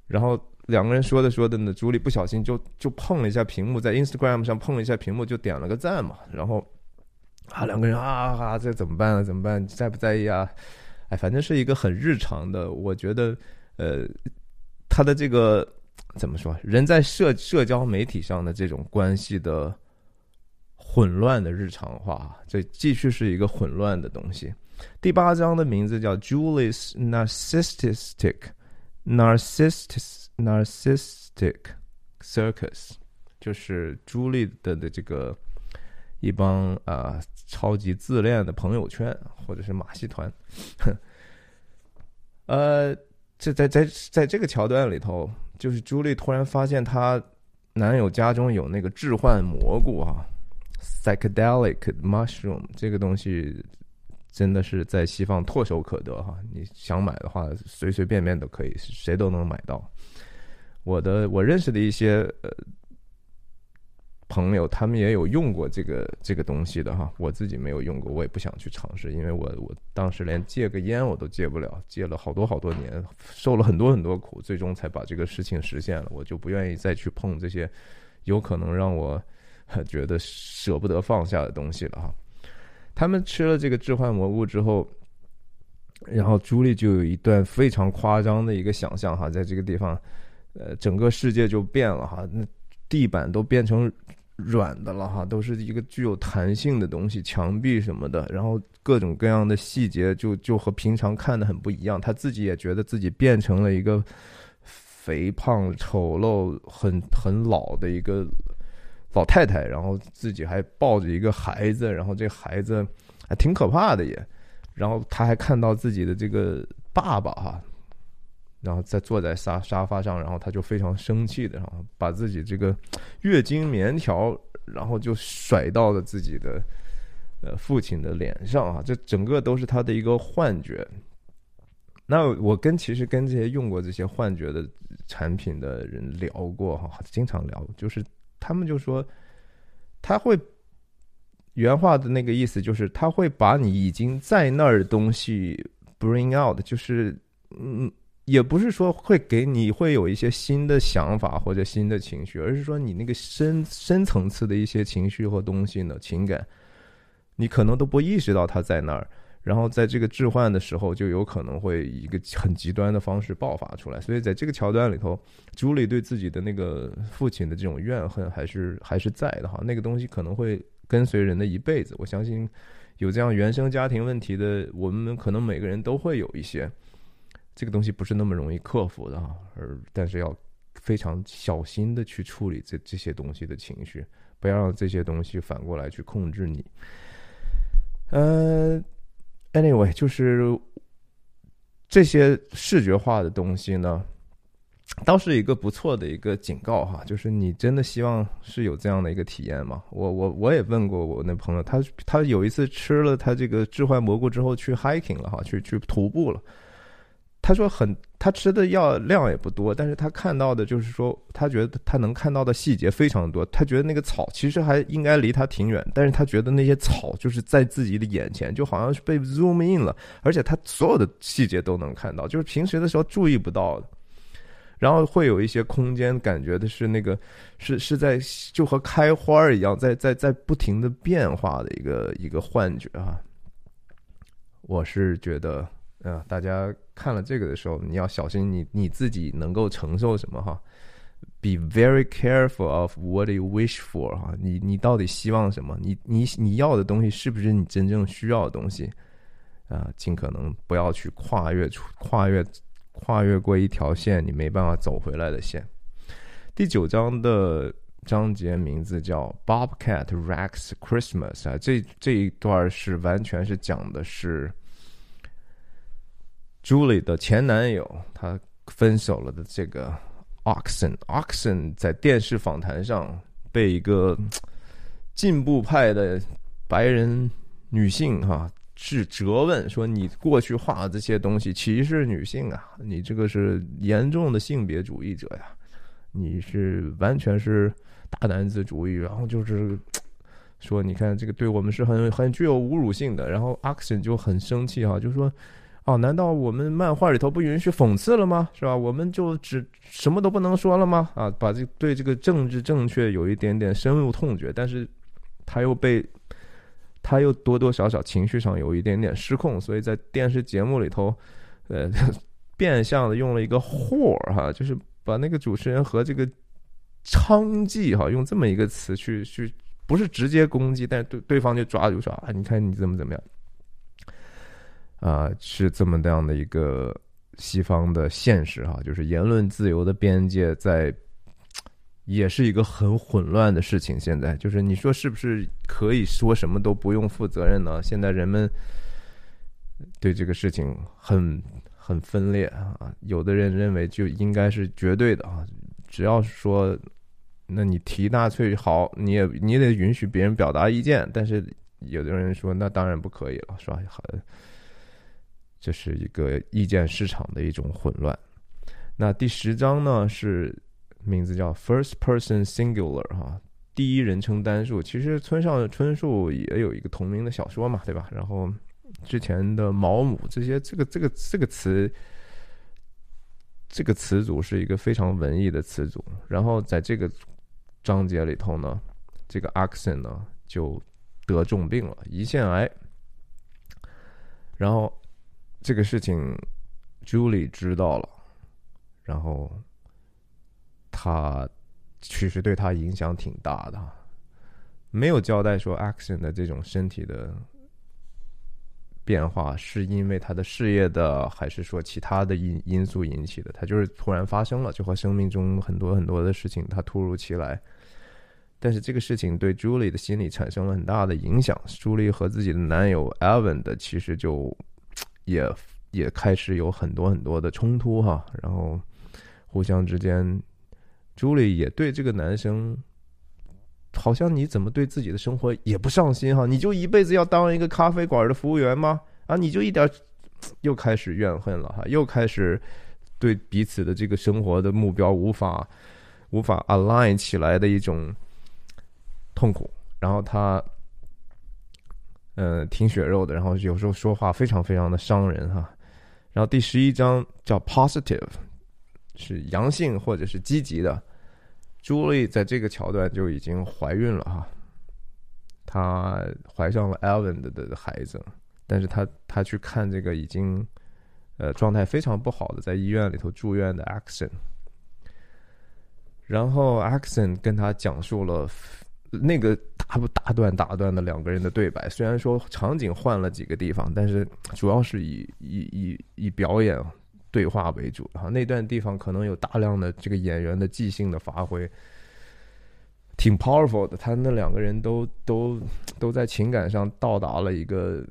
然后两个人说着说着呢，朱莉不小心就就碰了一下屏幕，在 Instagram 上碰了一下屏幕，就点了个赞嘛。然后啊，两个人啊啊，这怎么办啊？怎么办？在不在意啊？哎，反正是一个很日常的，我觉得，呃，他的这个怎么说？人在社社交媒体上的这种关系的混乱的日常化，这继续是一个混乱的东西。第八章的名字叫 Julie's Narcissistic Narcissistic Narcissistic Circus，就是朱莉的的这个一帮啊。超级自恋的朋友圈，或者是马戏团，呃，这在在在这个桥段里头，就是朱莉突然发现她男友家中有那个致幻蘑菇啊，psychedelic mushroom 这个东西真的是在西方唾手可得哈，你想买的话，随随便便都可以，谁都能买到。我的我认识的一些呃。朋友，他们也有用过这个这个东西的哈，我自己没有用过，我也不想去尝试，因为我我当时连戒个烟我都戒不了，戒了好多好多年，受了很多很多苦，最终才把这个事情实现了。我就不愿意再去碰这些有可能让我觉得舍不得放下的东西了哈。他们吃了这个致幻蘑菇之后，然后朱莉就有一段非常夸张的一个想象哈，在这个地方，呃，整个世界就变了哈，那地板都变成。软的了哈，都是一个具有弹性的东西，墙壁什么的，然后各种各样的细节就就和平常看的很不一样。他自己也觉得自己变成了一个肥胖、丑陋、很很老的一个老太太，然后自己还抱着一个孩子，然后这孩子还挺可怕的也。然后他还看到自己的这个爸爸哈。然后再坐在沙沙发上，然后他就非常生气的，然后把自己这个月经棉条，然后就甩到了自己的呃父亲的脸上啊！这整个都是他的一个幻觉。那我跟其实跟这些用过这些幻觉的产品的人聊过哈，经常聊，就是他们就说他会原话的那个意思就是他会把你已经在那儿的东西 bring out，就是嗯。也不是说会给你会有一些新的想法或者新的情绪，而是说你那个深深层次的一些情绪或东西呢，情感，你可能都不意识到它在那儿，然后在这个置换的时候，就有可能会以一个很极端的方式爆发出来。所以在这个桥段里头，朱莉对自己的那个父亲的这种怨恨还是还是在的哈，那个东西可能会跟随人的一辈子。我相信有这样原生家庭问题的，我们可能每个人都会有一些。这个东西不是那么容易克服的哈，而但是要非常小心的去处理这这些东西的情绪，不要让这些东西反过来去控制你。呃，anyway，就是这些视觉化的东西呢，倒是一个不错的一个警告哈，就是你真的希望是有这样的一个体验吗？我我我也问过我那朋友，他他有一次吃了他这个置换蘑菇之后去 hiking 了哈，去去徒步了。他说很，他吃的药量也不多，但是他看到的就是说，他觉得他能看到的细节非常多。他觉得那个草其实还应该离他挺远，但是他觉得那些草就是在自己的眼前，就好像是被 zoom in 了，而且他所有的细节都能看到，就是平时的时候注意不到的。然后会有一些空间感觉的是那个是是在就和开花一样，在在在不停的变化的一个一个幻觉啊。我是觉得。啊，大家看了这个的时候，你要小心你你自己能够承受什么哈。Be very careful of what you wish for 哈，你你到底希望什么？你你你要的东西是不是你真正需要的东西？啊，尽可能不要去跨越出跨越跨越过一条线，你没办法走回来的线。第九章的章节名字叫 Bobcat Rex Christmas 啊，这这一段是完全是讲的是。Julie 的前男友，他分手了的这个 Oxen，Oxen 在电视访谈上被一个进步派的白人女性哈是责问说：“你过去画这些东西歧视女性啊？你这个是严重的性别主义者呀！你是完全是大男子主义，然后就是说你看这个对我们是很很具有侮辱性的。然后 Action 就很生气哈，就说。哦，难道我们漫画里头不允许讽刺了吗？是吧？我们就只什么都不能说了吗？啊，把这对这个政治正确有一点点深恶痛绝，但是他又被他又多多少少情绪上有一点点失控，所以在电视节目里头，呃，变相的用了一个祸哈，就是把那个主持人和这个娼妓哈，用这么一个词去去，不是直接攻击，但是对对方就抓住说啊，你看你怎么怎么样。啊，是这么样的一个西方的现实哈，就是言论自由的边界在，也是一个很混乱的事情。现在就是你说是不是可以说什么都不用负责任呢？现在人们对这个事情很很分裂啊，有的人认为就应该是绝对的啊，只要是说，那你提纳粹好，你也你得允许别人表达意见，但是有的人说那当然不可以了，是吧？很。这是一个意见市场的一种混乱。那第十章呢是名字叫 First Person Singular 哈，第一人称单数。其实村上春树也有一个同名的小说嘛，对吧？然后之前的毛姆这些，这个这个这个词，这个词组是一个非常文艺的词组。然后在这个章节里头呢，这个 Axon 呢就得重病了，胰腺癌。然后。这个事情，Julie 知道了，然后他其实对他影响挺大的，没有交代说 Action 的这种身体的变化是因为他的事业的，还是说其他的因因素引起的？他就是突然发生了，就和生命中很多很多的事情，他突如其来。但是这个事情对 Julie 的心理产生了很大的影响。Julie 和自己的男友 Evan 的其实就。也也开始有很多很多的冲突哈，然后互相之间，朱莉也对这个男生，好像你怎么对自己的生活也不上心哈？你就一辈子要当一个咖啡馆的服务员吗？啊，你就一点又开始怨恨了哈，又开始对彼此的这个生活的目标无法无法 align 起来的一种痛苦，然后他。嗯，挺血肉的，然后有时候说话非常非常的伤人哈。然后第十一章叫 positive，是阳性或者是积极的。朱莉在这个桥段就已经怀孕了哈，她怀上了 Alvin 的的孩子，但是她她去看这个已经呃状态非常不好的在医院里头住院的 Action，然后 Action 跟他讲述了。那个大不大段大段的两个人的对白，虽然说场景换了几个地方，但是主要是以以以以表演对话为主哈。那段地方可能有大量的这个演员的即兴的发挥，挺 powerful 的。他那两个人都都都在情感上到达了一个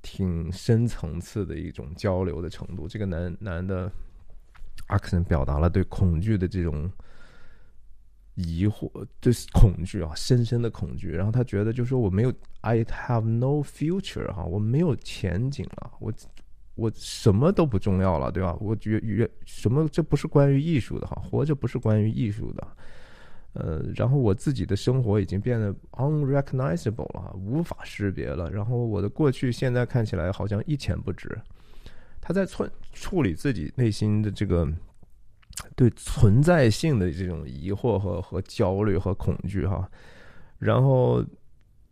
挺深层次的一种交流的程度。这个男男的阿克森表达了对恐惧的这种。疑惑，就是恐惧啊，深深的恐惧。然后他觉得，就说我没有，I have no future 哈，我没有前景了，我我什么都不重要了，对吧？我觉越什么，这不是关于艺术的哈，活着不是关于艺术的。呃，然后我自己的生活已经变得 unrecognizable 了，无法识别了。然后我的过去现在看起来好像一钱不值。他在处处理自己内心的这个。对存在性的这种疑惑和和焦虑和恐惧哈，然后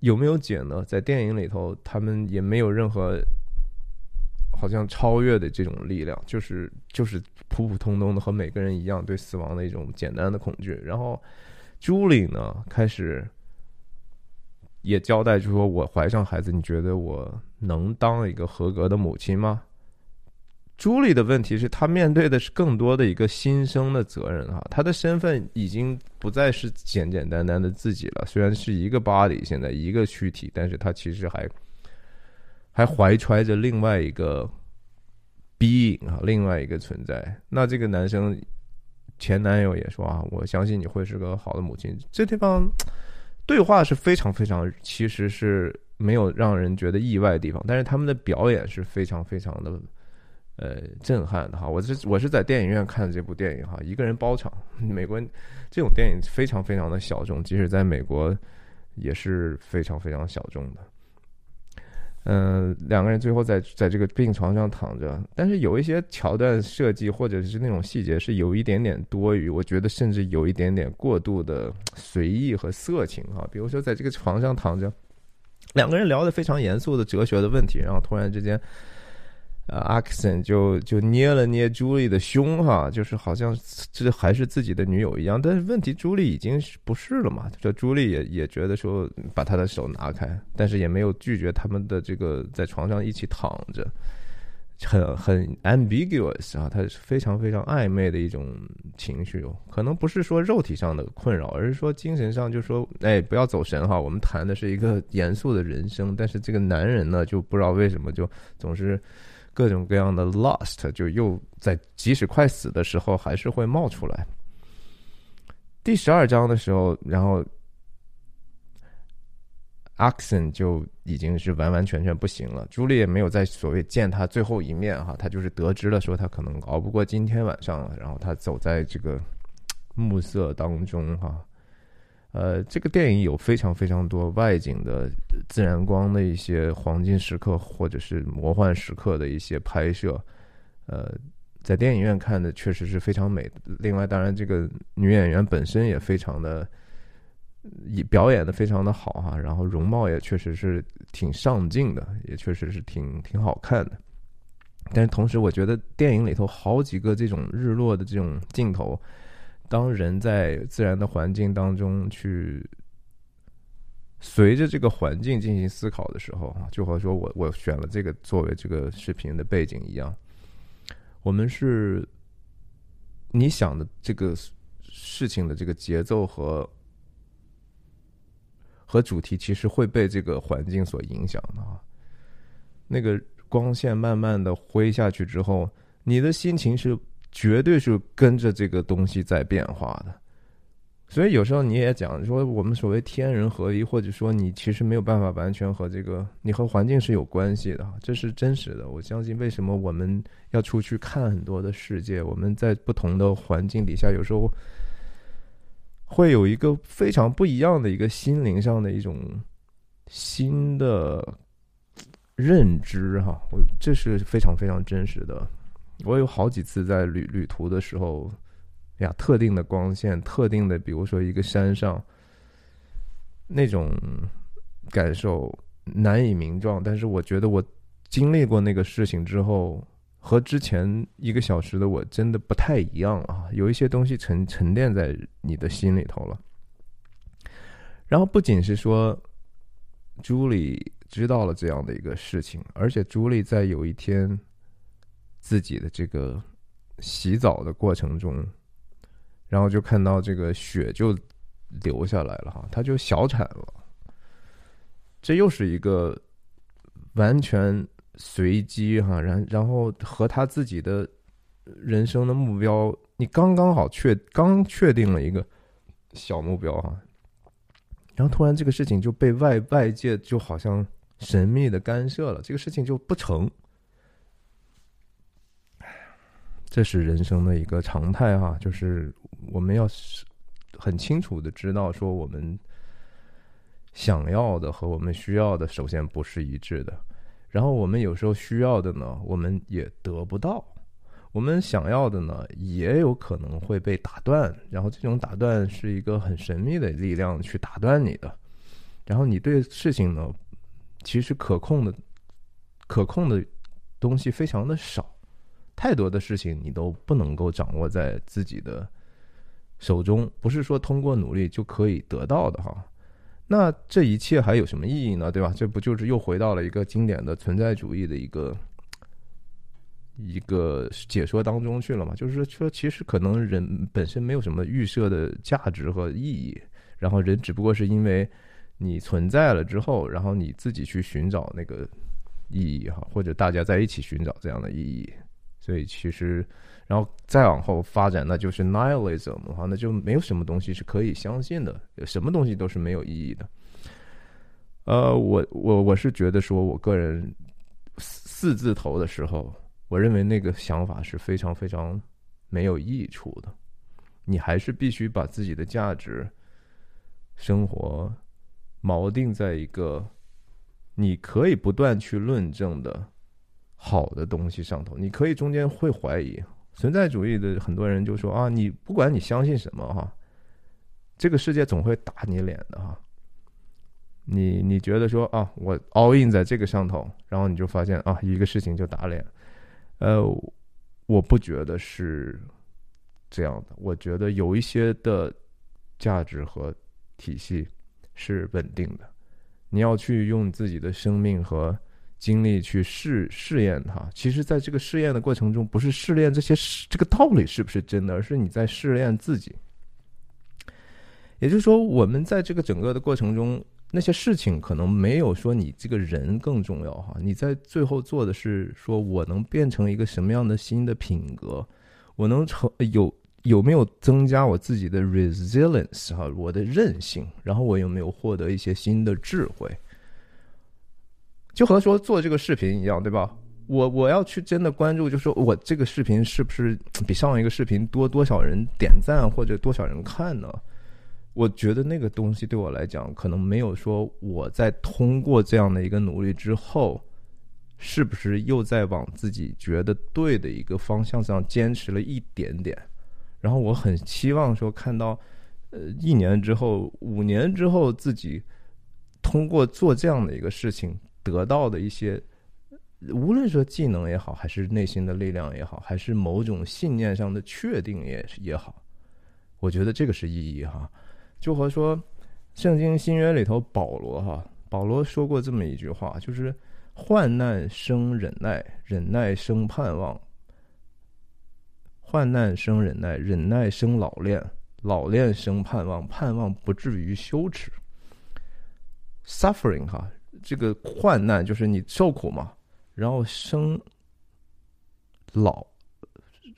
有没有解呢？在电影里头，他们也没有任何好像超越的这种力量，就是就是普普通通的和每个人一样对死亡的一种简单的恐惧。然后朱莉呢，开始也交代，就说我怀上孩子，你觉得我能当一个合格的母亲吗？朱莉的问题是，她面对的是更多的一个新生的责任哈，她的身份已经不再是简简单单的自己了。虽然是一个 body，现在一个躯体，但是她其实还还怀揣着另外一个 being 啊，另外一个存在。那这个男生前男友也说啊，我相信你会是个好的母亲。这地方对话是非常非常，其实是没有让人觉得意外的地方，但是他们的表演是非常非常的。呃，震撼的哈！我是我是在电影院看的这部电影哈，一个人包场。美国这种电影非常非常的小众，即使在美国，也是非常非常小众的。嗯，两个人最后在在这个病床上躺着，但是有一些桥段设计或者是那种细节是有一点点多余，我觉得甚至有一点点过度的随意和色情啊。比如说在这个床上躺着，两个人聊的非常严肃的哲学的问题，然后突然之间。呃，阿克森就就捏了捏朱莉的胸，哈，就是好像这还是自己的女友一样。但是问题，朱莉已经不是了嘛？这朱莉也也觉得说，把他的手拿开，但是也没有拒绝他们的这个在床上一起躺着，很很 ambiguous 啊，他是非常非常暧昧的一种情绪哦，可能不是说肉体上的困扰，而是说精神上，就说，哎，不要走神哈，我们谈的是一个严肃的人生。但是这个男人呢，就不知道为什么就总是。各种各样的 lost 就又在即使快死的时候还是会冒出来。第十二章的时候，然后 Axon 就已经是完完全全不行了。朱莉也没有在所谓见他最后一面哈，他就是得知了说他可能熬不过今天晚上了，然后他走在这个暮色当中哈。呃，这个电影有非常非常多外景的自然光的一些黄金时刻，或者是魔幻时刻的一些拍摄。呃，在电影院看的确实是非常美。另外，当然这个女演员本身也非常的，表演的非常的好哈，然后容貌也确实是挺上镜的，也确实是挺挺好看的。但是同时，我觉得电影里头好几个这种日落的这种镜头。当人在自然的环境当中去随着这个环境进行思考的时候，就和说我我选了这个作为这个视频的背景一样，我们是你想的这个事情的这个节奏和和主题，其实会被这个环境所影响的啊。那个光线慢慢的挥下去之后，你的心情是。绝对是跟着这个东西在变化的，所以有时候你也讲说，我们所谓天人合一，或者说你其实没有办法完全和这个你和环境是有关系的，这是真实的。我相信为什么我们要出去看很多的世界，我们在不同的环境底下，有时候会有一个非常不一样的一个心灵上的一种新的认知，哈，我这是非常非常真实的。我有好几次在旅旅途的时候，呀，特定的光线，特定的，比如说一个山上，那种感受难以名状。但是我觉得我经历过那个事情之后，和之前一个小时的我真的不太一样啊，有一些东西沉沉淀在你的心里头了。然后不仅是说，朱莉知道了这样的一个事情，而且朱莉在有一天。自己的这个洗澡的过程中，然后就看到这个血就流下来了哈，他就小产了。这又是一个完全随机哈，然然后和他自己的人生的目标，你刚刚好确刚确定了一个小目标哈，然后突然这个事情就被外外界就好像神秘的干涉了，这个事情就不成。这是人生的一个常态哈，就是我们要很清楚的知道，说我们想要的和我们需要的，首先不是一致的。然后我们有时候需要的呢，我们也得不到；我们想要的呢，也有可能会被打断。然后这种打断是一个很神秘的力量去打断你的。然后你对事情呢，其实可控的、可控的东西非常的少。太多的事情你都不能够掌握在自己的手中，不是说通过努力就可以得到的哈。那这一切还有什么意义呢？对吧？这不就是又回到了一个经典的存在主义的一个一个解说当中去了嘛？就是说，其实可能人本身没有什么预设的价值和意义，然后人只不过是因为你存在了之后，然后你自己去寻找那个意义哈，或者大家在一起寻找这样的意义。所以其实，然后再往后发展，那就是 nihilism 的话，那就没有什么东西是可以相信的，什么东西都是没有意义的。呃，我我我是觉得说，我个人四字头的时候，我认为那个想法是非常非常没有益处的。你还是必须把自己的价值、生活锚定在一个你可以不断去论证的好的东西上头。你可以中间会怀疑存在主义的很多人就说啊，你不管你相信什么哈，这个世界总会打你脸的哈。你你觉得说啊，我 all in 在这个上头，然后你就发现啊，一个事情就打脸。呃，我不觉得是这样的。我觉得有一些的价值和体系是稳定的。你要去用自己的生命和精力去试试验它。其实，在这个试验的过程中，不是试验这些这个道理是不是真的，而是你在试验自己。也就是说，我们在这个整个的过程中。那些事情可能没有说你这个人更重要哈，你在最后做的是说我能变成一个什么样的新的品格，我能成有有没有增加我自己的 resilience 哈，我的韧性，然后我有没有获得一些新的智慧，就和说做这个视频一样，对吧？我我要去真的关注，就说我这个视频是不是比上一个视频多多少人点赞或者多少人看呢？我觉得那个东西对我来讲，可能没有说我在通过这样的一个努力之后，是不是又在往自己觉得对的一个方向上坚持了一点点。然后我很期望说看到，呃，一年之后、五年之后，自己通过做这样的一个事情得到的一些，无论说技能也好，还是内心的力量也好，还是某种信念上的确定也也好，我觉得这个是意义哈。就和说，《圣经新约》里头保罗哈，保罗说过这么一句话，就是“患难生忍耐，忍耐生盼望；患难生忍耐，忍耐生老练，老练生盼望，盼望不至于羞耻。”Suffering 哈，这个患难就是你受苦嘛，然后生老。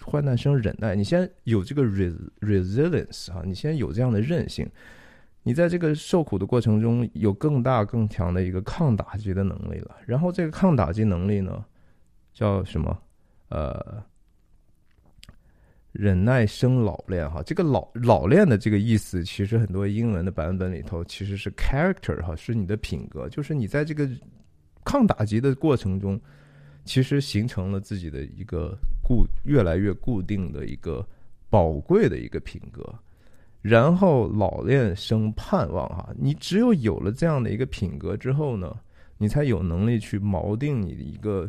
患难生忍耐，你先有这个 res resilience 啊，你先有这样的韧性，你在这个受苦的过程中有更大更强的一个抗打击的能力了。然后这个抗打击能力呢，叫什么？呃，忍耐生老练哈。这个老老练的这个意思，其实很多英文的版本里头其实是 character 哈，是你的品格，就是你在这个抗打击的过程中。其实形成了自己的一个固越来越固定的一个宝贵的一个品格，然后老练生盼望哈，你只有有了这样的一个品格之后呢，你才有能力去锚定你的一个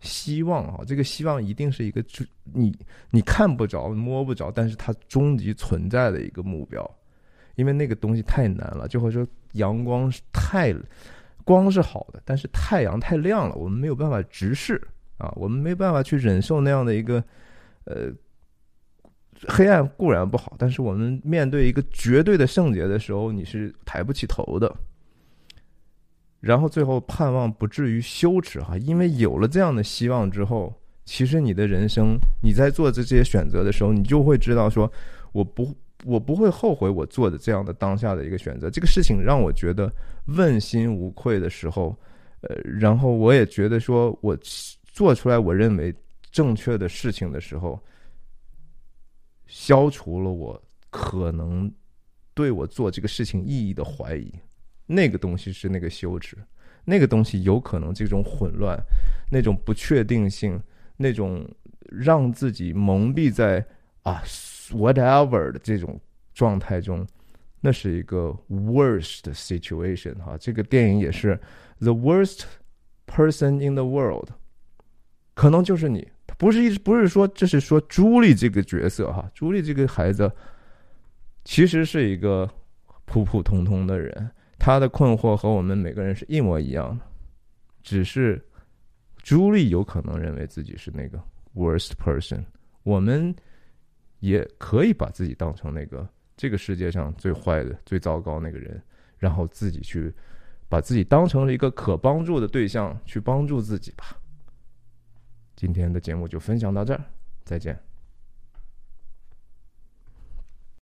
希望啊，这个希望一定是一个你你看不着摸不着，但是它终极存在的一个目标，因为那个东西太难了，就会说阳光是太。光是好的，但是太阳太亮了，我们没有办法直视啊，我们没办法去忍受那样的一个呃黑暗固然不好，但是我们面对一个绝对的圣洁的时候，你是抬不起头的。然后最后盼望不至于羞耻哈，因为有了这样的希望之后，其实你的人生你在做这些选择的时候，你就会知道说，我不。我不会后悔我做的这样的当下的一个选择。这个事情让我觉得问心无愧的时候，呃，然后我也觉得说我做出来我认为正确的事情的时候，消除了我可能对我做这个事情意义的怀疑。那个东西是那个羞耻，那个东西有可能这种混乱、那种不确定性、那种让自己蒙蔽在啊。Whatever 的这种状态中，那是一个 worst situation 哈。这个电影也是 the worst person in the world，可能就是你。不是一不是说这是说朱莉这个角色哈。朱莉这个孩子其实是一个普普通通的人，他的困惑和我们每个人是一模一样的，只是朱莉有可能认为自己是那个 worst person，我们。也可以把自己当成那个这个世界上最坏的、最糟糕那个人，然后自己去把自己当成了一个可帮助的对象，去帮助自己吧。今天的节目就分享到这儿，再见。